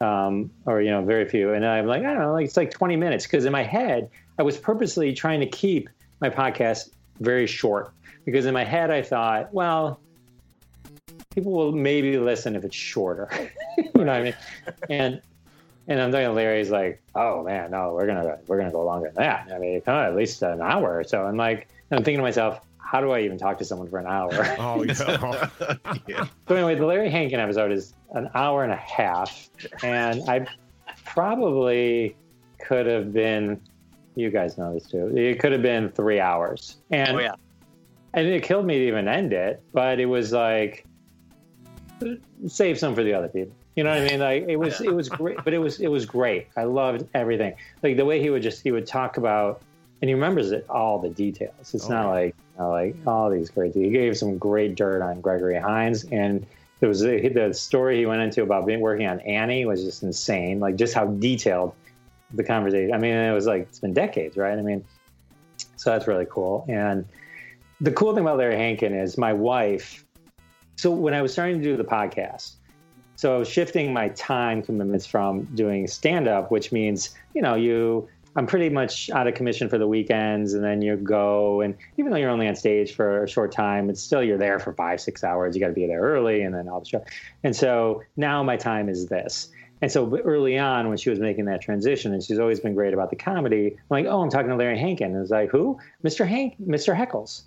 um, or you know, very few, and I'm like, I don't know, like it's like 20 minutes. Because in my head, I was purposely trying to keep my podcast very short. Because in my head, I thought, well, people will maybe listen if it's shorter. (laughs) you know what I mean? And and I'm thinking Larry's like, oh man, no, we're gonna we're gonna go longer than that. I mean, come on, at least an hour or so. I'm like, I'm thinking to myself, how do I even talk to someone for an hour? (laughs) Oh, yeah. (laughs) yeah. so anyway, the Larry Hankin episode is an hour and a half, and I probably could have been. You guys know this too. It could have been three hours, and Oh yeah. and it killed me to even end it. But it was like save some for the other people. You know what I mean? Like it was it was great, but it was it was great. I loved everything. Like the way he would just he would talk about, and he remembers it all the details. It's Oh, not yeah. like like all these great. He gave some great dirt on Gregory Hines, and there was the, the story he went into about being working on Annie was just insane. Like just how detailed the conversation. I mean, it was like it's been decades, right? I mean, so that's really cool. And the cool thing about Larry Hankin is my wife. So when I was starting to do the podcast, so I was shifting my time commitments from doing stand up, which means, you know, you I'm pretty much out of commission for the weekends and then you go and even though you're only on stage for a short time, it's still you're there for five, six hours. You gotta be there early and then all the stuff. And so now my time is this. And so early on, when she was making that transition, and she's always been great about the comedy, I'm like, oh, I'm talking to Larry Hankin. And it's like, who? Mr. Hank, Mr. Heckles.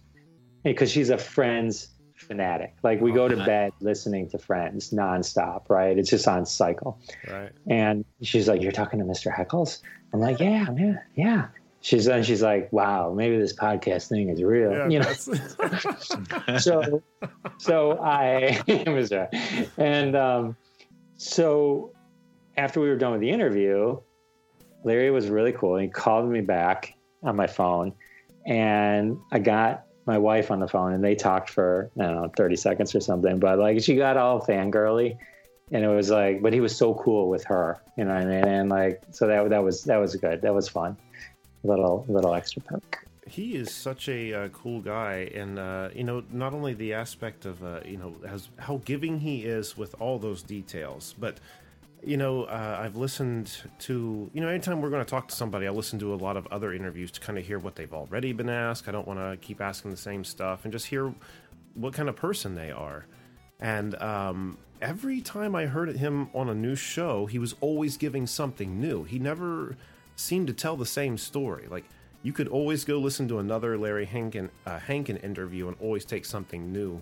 Because she's a Friends fanatic. Like we go to Okay. bed listening to Friends nonstop, right? It's just on cycle. Right. And she's like, "You're talking to Mr. Heckles?" I'm like, "Yeah, man, yeah." She's then she's like, "Wow, maybe this podcast thing is real." Yeah, you know, (laughs) so so I (laughs) was. And um, so after we were done with the interview, Larry was really cool. He called me back on my phone, and I got my wife on the phone, and they talked for I don't know thirty seconds or something. But like she got all fangirly, and it was like, but he was so cool with her, you know what I mean? And like, so that that was that was good. That was fun. Little little extra perk. he is such a uh, cool guy, and uh, you know, not only the aspect of uh, you know how giving he is with all those details, but you know, uh, I've listened to, you know, anytime we're going to talk to somebody, I listen to a lot of other interviews to kind of hear what they've already been asked. I don't want to keep asking the same stuff and just hear what kind of person they are. And um, every time I heard him on a new show, he was always giving something new. He never seemed to tell the same story. Like, you could always go listen to another Larry Hankin, uh, Hankin interview and always take something new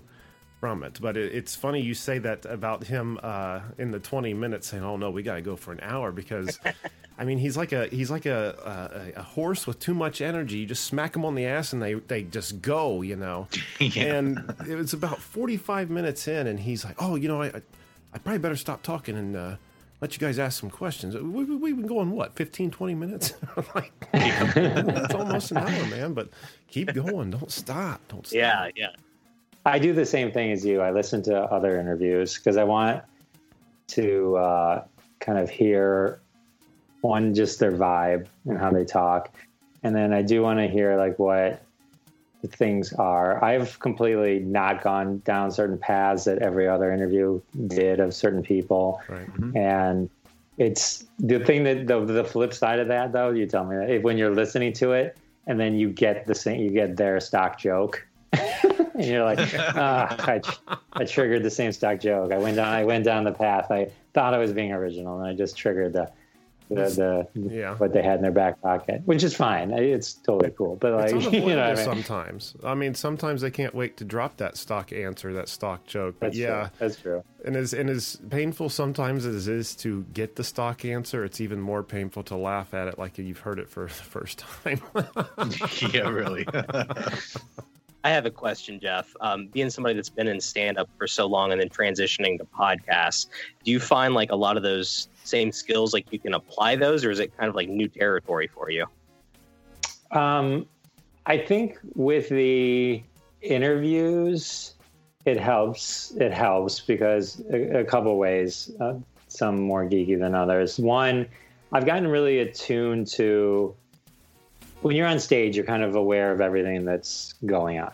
from it. But it, it's funny you say that about him uh, in the 20 minutes saying, "Oh no, we got to go for an hour," because (laughs) I mean he's like a he's like a, a, a horse with too much energy. You just smack him on the ass and they they just go, you know. (laughs) Yeah. And it was about 45 minutes in, and he's like, "Oh, you know, I I, I probably better stop talking and." Uh, let you guys ask some questions. We, we, we've been going, what, 15, 20 minutes? (laughs) like, it's almost an hour, man, but keep going. Don't stop. Don't stop. Yeah, yeah. I do the same thing as you. I listen to other interviews because I want to uh, kind of hear one just their vibe and how they talk, and then I do want to hear like what the things are. I've completely not gone down certain paths that every other interview did of certain people, Right. and it's the thing that the, the flip side of that though. You tell me that if, when you're listening to it and then you get the same, you get their stock joke. And you're like, ah, I, tr- I triggered the same stock joke. I went down, I went down the path. I thought I was being original, and I just triggered the, the, the Yeah. what they had in their back pocket, which is fine. It's totally cool. But like, (laughs) It's you know, I mean? sometimes. I mean, sometimes they can't wait to drop that stock answer, that stock joke. But that's yeah, true. that's true. and as and as painful sometimes as it is to get the stock answer, it's even more painful to laugh at it like you've heard it for the first time. (laughs) (laughs) yeah, really. I have a question, Jeff. Um, being somebody that's been in stand up for so long and then transitioning to podcasts, do you find like a lot of those same skills, like you can apply those, or is it kind of like new territory for you? Um, I think with the interviews, it helps. It helps because a, a couple ways. Uh, some more geeky than others. One, I've gotten really attuned to when you're on stage, you're kind of aware of everything that's going on,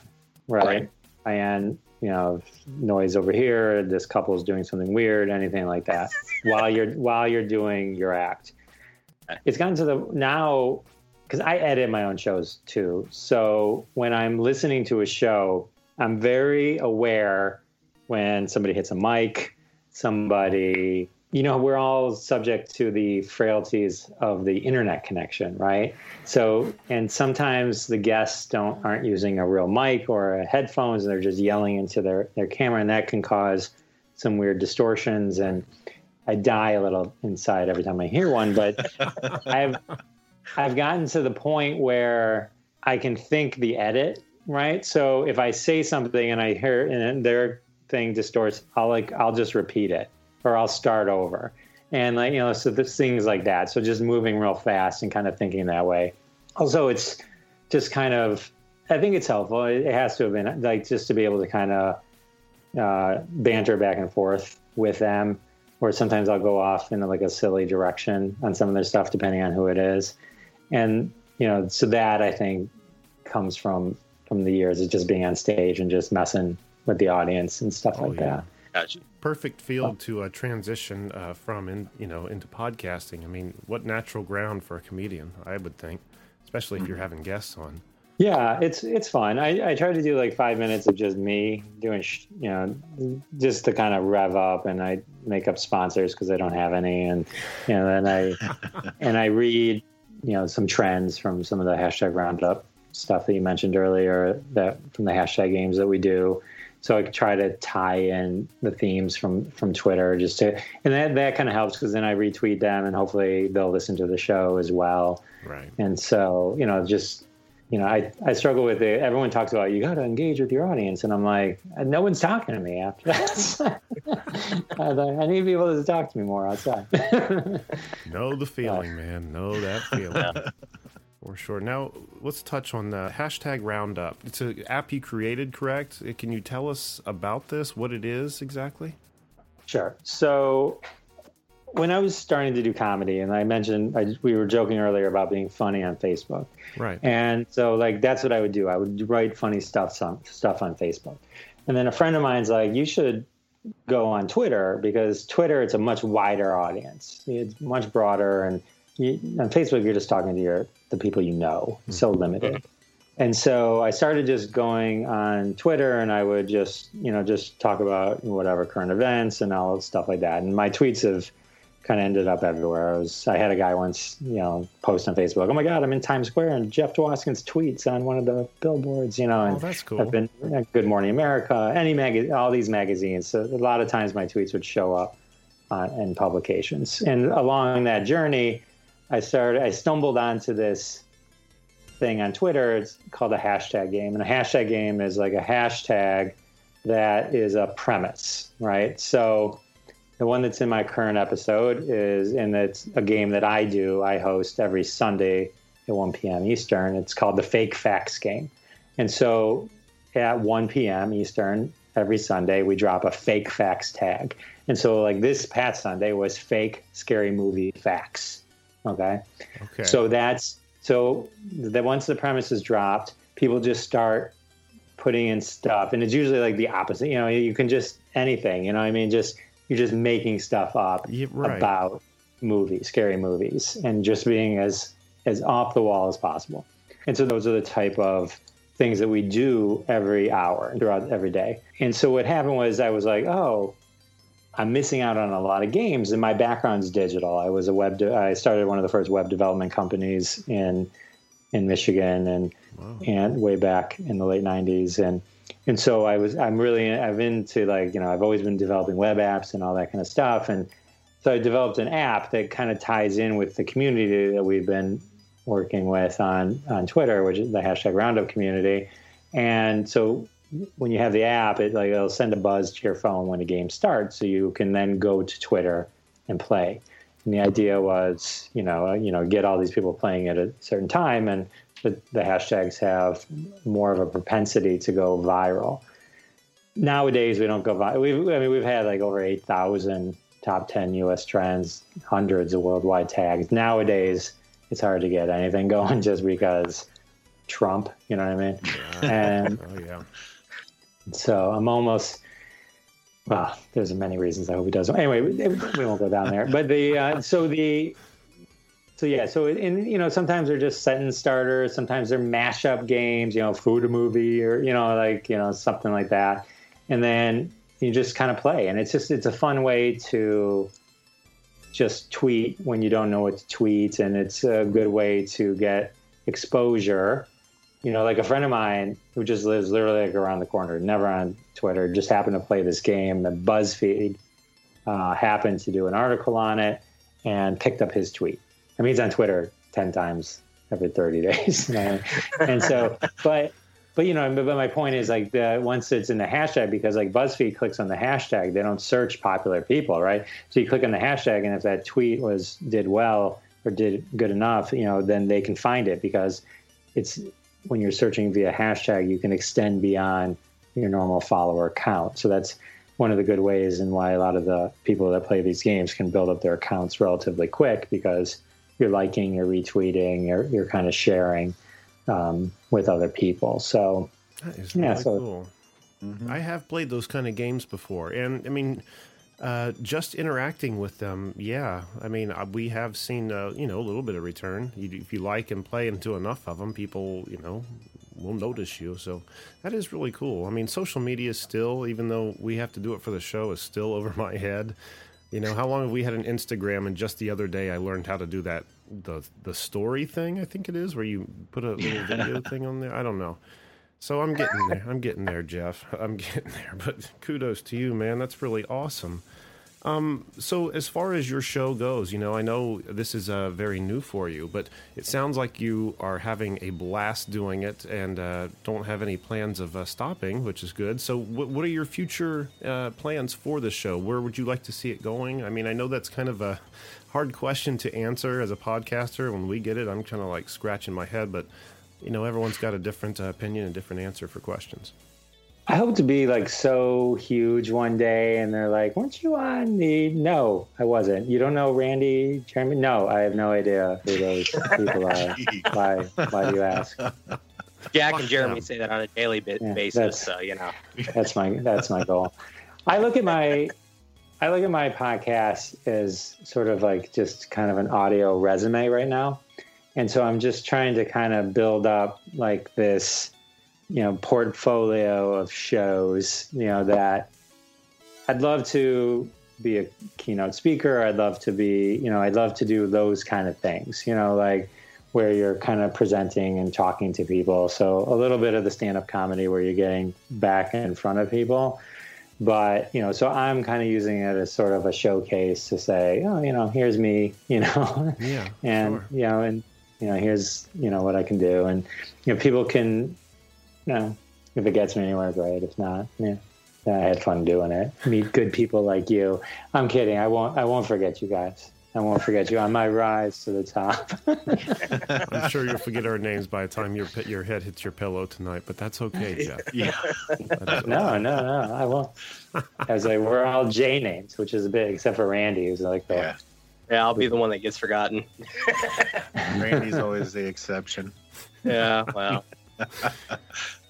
right? Right. And you know, noise over here. This couple is doing something weird, anything like that, (laughs) while you're while you're doing your act. It's gotten to the now because I edit my own shows too. So when I'm listening to a show, I'm very aware when somebody hits a mic, somebody, you know, we're all subject to the frailties of the internet connection, right? So, and sometimes the guests don't aren't using a real mic or headphones, and they're just yelling into their their camera, and that can cause some weird distortions and. I die a little inside every time I hear one, but (laughs) I've I've gotten to the point where I can think the edit, right? So if I say something and I hear and their thing distorts, I'll like I'll just repeat it or I'll start over. And like, you know, so there's things like that. So just moving real fast and kind of thinking that way. Also it's just kind of I think it's helpful. It it has to have been like just to be able to kind of uh, banter back and forth with them. Or sometimes I'll go off in like a silly direction on some of their stuff, depending on who it is and you know so that i think comes from from the years of just being on stage and just messing with the audience and stuff Oh, like yeah. that Gotcha. Perfect field to uh, transition uh, from in you know into podcasting. I mean, what natural ground for a comedian? I would think, especially if you're having guests on. yeah it's it's fun i i try to do like five minutes of just me doing sh- you know just to kind of rev up and i make up sponsors because i don't have any and you know then i (laughs) and i read you know some trends from some of the hashtag roundup stuff that you mentioned earlier that from the hashtag games that we do so I try to tie in the themes from from Twitter just to, and that that kind of helps because then I retweet them and hopefully they'll listen to the show as well. Right. And so you know, just you know, I I struggle with it. Everyone talks about you got to engage with your audience, and I'm like, no one's talking to me after that. (laughs) (laughs) I I need people to talk to me more outside. (laughs) Know the feeling, man. Know that feeling. For sure. Now, let's touch on the hashtag Roundup. It's an app you created, correct? Uh, Can you tell us about this? What it is exactly? Sure. So when I was starting to do comedy, and I mentioned I, we were joking earlier about being funny on Facebook, Right. and so like that's what I would do. I would write funny stuff on stuff on Facebook, and then a friend of mine's like, "You should go on Twitter because Twitter it's a much wider audience. It's much broader, and you, on Facebook you're just talking to your the people you know. So limited. And so I started just going on Twitter, and I would just you know just talk about whatever current events and all stuff like that. And my tweets have kind of ended up everywhere. I was I had a guy once, you know, post on Facebook, "Oh my God, I'm in Times Square and Jeff Dwoskins tweets on one of the billboards," you know. And Oh, that's cool. I've been Good Morning America, any mag, all these magazines. So a lot of times my tweets would show up uh, in publications, and along that journey, I started. I stumbled onto this thing on Twitter. It's called a hashtag game, and a hashtag game is like a hashtag that is a premise, right? So the one that's in my current episode is, and it's a game that I do. I host every Sunday at 1 p.m. Eastern. It's called the Fake Facts game. And so at 1 p.m. Eastern every Sunday, we drop a fake facts tag. And so, like this past Sunday was fake scary movie facts. Okay. Okay. So that's so that once the premise is dropped, people just start putting in stuff, and it's usually like the opposite. You know, you can just anything. You know, what I mean, just you're just making stuff up Yeah, right. about movies, scary movies, and just being as as off the wall as possible. And so those are the type of things that we do every hour throughout every day. And so what happened was I was like, oh, I'm missing out on a lot of games, and my background's digital. I was a web. De- I started one of the first web development companies in in Michigan, and and way back in the late '90s, and and so I was. I'm really. I've into like you know. I've always been developing web apps and all that kind of stuff, and so I developed an app that kind of ties in with the community that we've been working with on on Twitter, which is the hashtag Roundup community, and so when you have the app, it like it'll send a buzz to your phone when a game starts, so you can then go to Twitter and play. And the idea was, you know, uh, you know, get all these people playing at a certain time, and the, the hashtags have more of a propensity to go viral. Nowadays, we don't go viral. We've, I mean, we've had like over eight thousand top ten U.S. trends, hundreds of worldwide tags. Nowadays, it's hard to get anything (laughs) going just because Trump. You know what I mean? And (laughs) oh yeah. So I'm almost. Well, there's many reasons I hope he doesn't. Anyway, we won't go down there. But the uh, so the so yeah, so in you know sometimes they're just sentence starters, sometimes they're mashup games, you know, food a movie or you know like you know something like that, and then you just kind of play, and it's just it's a fun way to just tweet when you don't know what to tweet, and it's a good way to get exposure you know, like a friend of mine who just lives literally like around the corner, never on Twitter, just happened to play this game. The BuzzFeed uh, happened to do an article on it and picked up his tweet. I mean, he's on Twitter ten times every thirty (laughs) days, you know? and so, but but you know, but my point is like the once it's in the hashtag because like BuzzFeed clicks on the hashtag, they don't search popular people, right? So you click on the hashtag, and if that tweet was did well or did good enough, you know, then they can find it because it's when you're searching via hashtag, you can extend beyond your normal follower count. So that's one of the good ways and why a lot of the people that play these games can build up their accounts relatively quick because you're liking, you're retweeting, you're, you're kind of sharing um, with other people. So That is Yeah, really so- cool. I have played those kind of games before, and I mean, uh, just interacting with them, yeah. I mean, uh, we have seen, uh, you know, a little bit of return. You, if you like and play and do enough of them, people, you know, will notice you. So that is really cool. I mean, social media is still, even though we have to do it for the show, is still (laughs) over my head. You know, how long have we had an Instagram? And just the other day, I learned how to do that the the story thing. I think it is where you put a (laughs) little video thing on there. I don't know. So I'm getting there. I'm getting there, Jeff. (laughs) I'm getting there. But kudos to you, man. That's really awesome. Um, so as far as your show goes, you know, I know this is uh, very new for you, but it sounds like you are having a blast doing it and uh, don't have any plans of uh, stopping, which is good. So, what, what are your future uh, plans for the show? Where would you like to see it going? I mean, I know that's kind of a hard question to answer as a podcaster. When we get it, I'm kind of like scratching my head, but you know, everyone's got a different uh, opinion and different answer for questions. I hope to be like so huge one day, and they're like, "Weren't you on the?" No, I wasn't. You don't know Randy Jeremy? No, I have no idea who those people are. (laughs) why? Why do you ask? Jack and Jeremy say that on a daily bi- Yeah, basis, so you know. That's my that's my goal. I look at my I look at my podcast as sort of like just kind of an audio resume right now. And so I'm just trying to kind of build up like this, you know, portfolio of shows, you know, that I'd love to be a keynote speaker. I'd love to be, you know, I'd love to do those kind of things, you know, like where you're kind of presenting and talking to people. So a little bit of the stand up comedy where you're getting back in front of people but you know so i'm kind of using it as sort of a showcase to say oh you know here's me you know Yeah, and sure. you know and you know here's you know what i can do and you know people can you know if it gets me anywhere great if not yeah yeah, I had fun doing it. Meet good people like you. I'm kidding. I won't. I won't forget you guys. I won't forget you on my rise to the top. (laughs) I'm sure you'll forget our (laughs) names by the time your your head hits your pillow tonight, but that's okay, (laughs) Jeff. Yeah. No, no, no. I won't. I was like, we're all J names, which is big, except for Randy, who's like the Yeah. Yeah, I'll be the one that gets forgotten. Randy's always the exception. Yeah, well,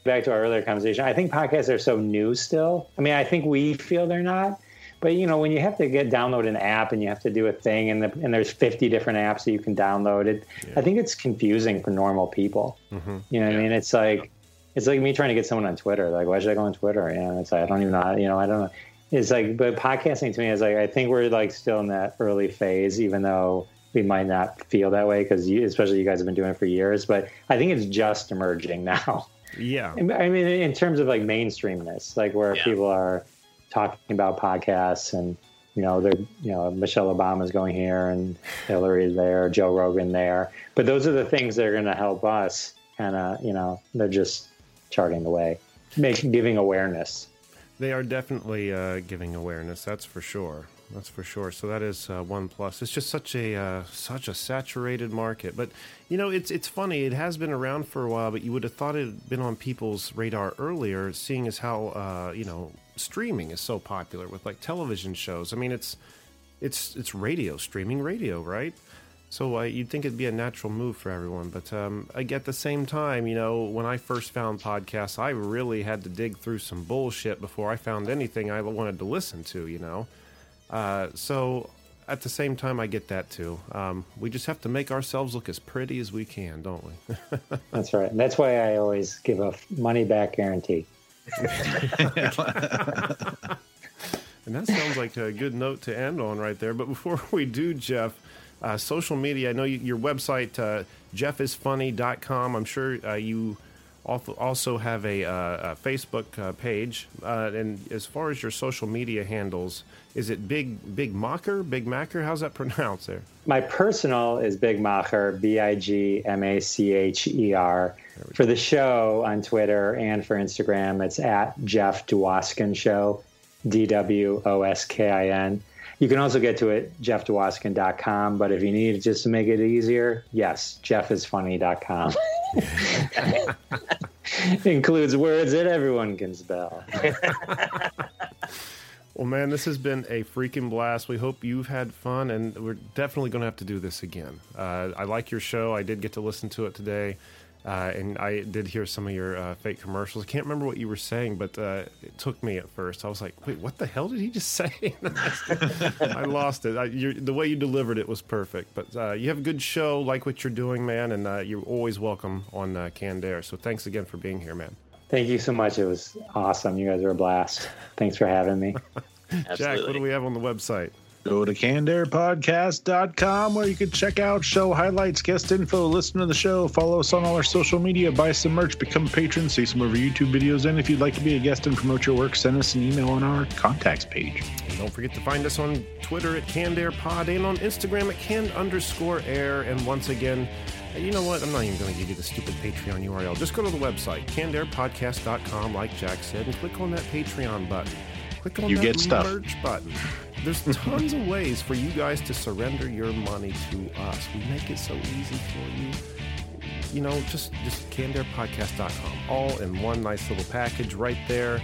back to our earlier conversation, I think podcasts are so new still. I mean, I think we feel they're not. But you know, when you have to get download an app and you have to do a thing, and the, and there's 50 different apps that you can download, it I think it's confusing for normal people. Mhm. You know what I mean? It's like it's like me trying to get someone on Twitter. Like, why should I go on Twitter? You know, it's like I don't even know. How, you know, I don't know. It's like, but podcasting to me is like I think we're like still in that early phase, even though we might not feel that way because you, especially you guys have been doing it for years. But I think it's just emerging (laughs) now. Yeah. I mean, in terms of like mainstreamness, like where Yeah. people are talking about podcasts and you know they're you know Michelle Obama's going here and Hillary's there, Joe Rogan there. But those are the things that are going to help us kind of you know they're just charting the way, making giving awareness. They are definitely uh, giving awareness. That's for sure. That's for sure. So that is uh, one plus. It's just such a uh, such a saturated market. But you know, it's it's funny. It has been around for a while, but you would have thought it had been on people's radar earlier, seeing as how uh, you know streaming is so popular with like television shows. I mean, it's it's it's radio streaming radio, right? So uh, you'd think it'd be a natural move for everyone, but um, I at the same time, you know, when I first found podcasts, I really had to dig through some bullshit before I found anything I wanted to listen to. You know, uh, so at the same time, I get that too. Um, we just have to make ourselves look as pretty as we can, don't we? (laughs) That's right. That's why I always give a money back guarantee. (laughs) And that sounds like a good note to end on right there. But before (laughs) we do, Jeff, uh, social media, I know you, your website, uh, jeffisfunny.com. I'm sure uh, you also also have a, uh, a Facebook uh, page. Uh, and as far as your social media handles, is it Big Big Mocker? Big Macker? How's that (laughs) pronounced there? My personal is Big Macher, B I G M A C H E R. For the show on Twitter and for Instagram, it's at Jeff Dwoskin Show, D W O S K I N. You can also get to it, jeffdwoskin.com. But if you need it just to make it easier, yes, jeffisfunny.com. (laughs) (laughs) (laughs) Includes words that everyone can spell. (laughs) Well, man, this has been a freaking blast. We hope you've had fun, and we're definitely going to have to do this again. Uh, I like your show. I did get to listen to it today, uh, and I did hear some of your uh, fake commercials. I can't remember what you were saying, but uh, it took me at first. I was like, "Wait, what the hell did he just (laughs) say?" (laughs) I lost it. I, you're, the way you delivered it was perfect. But uh, you have a good show. Like what you're doing, man, and uh, you're always welcome on uh, Canned So thanks again for being here, man. Thank you so much. It was awesome. You guys are a blast. Thanks for having me. (laughs) Jack, what do we have on the website? Go to cannedairpodcast.com where you can check out show highlights, guest info, listen to the show, follow us on all our social media, buy some merch, become a patron, see some of our YouTube videos, and if you'd like to be a guest and promote your work, send us an email on our contacts page. And don't forget to find us on Twitter at CannedAirPod and on Instagram at canned underscore air. And once again, you know what? I'm not even going to give you the stupid Patreon URL. Just go to the website, cannedairpodcast.com, like Jack said, and click on that Patreon button. Click on You that get stuff. merch button. There's tons of ways for you guys to surrender your money to us. We make it so easy for you. You know, just just cannedairpodcast.com. All in one nice little package right there.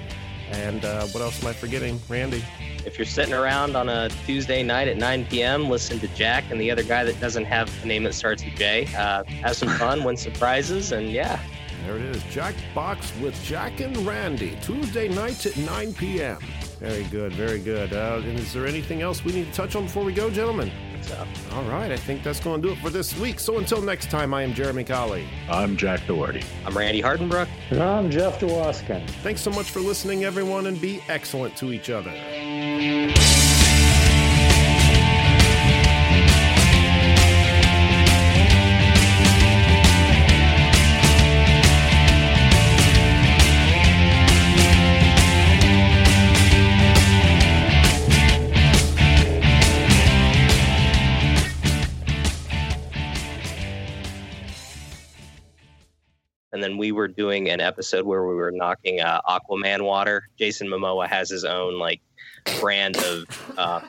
And uh, what else am I forgetting? Randy? If you're sitting around on a Tuesday night at 9 p.m., listen to Jack and the other guy that doesn't have a name that starts with J. Uh, have some fun, win some prizes, and yeah, There it is. Jack Box with Jack and Randy. Tuesday nights at 9 p.m. Very good, very good. Uh, and is there anything else we need to touch on before we go, gentlemen? So, All right, I think that's going to do it for this week. So until next time, I am Jeremy Colley. I'm Jack Doherty. I'm Randy Hardenbrook. And I'm Jeff Dwoskin. Thanks so much for listening, everyone, and be excellent to each other. And we were doing an episode where we were knocking uh, Aquaman water. Jason Momoa has his own like brand of uh,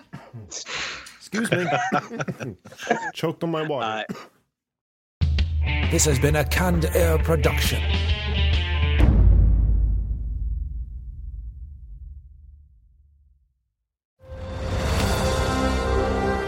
Excuse me. (laughs) Choked on my water. uh, This has been a Canned Air production.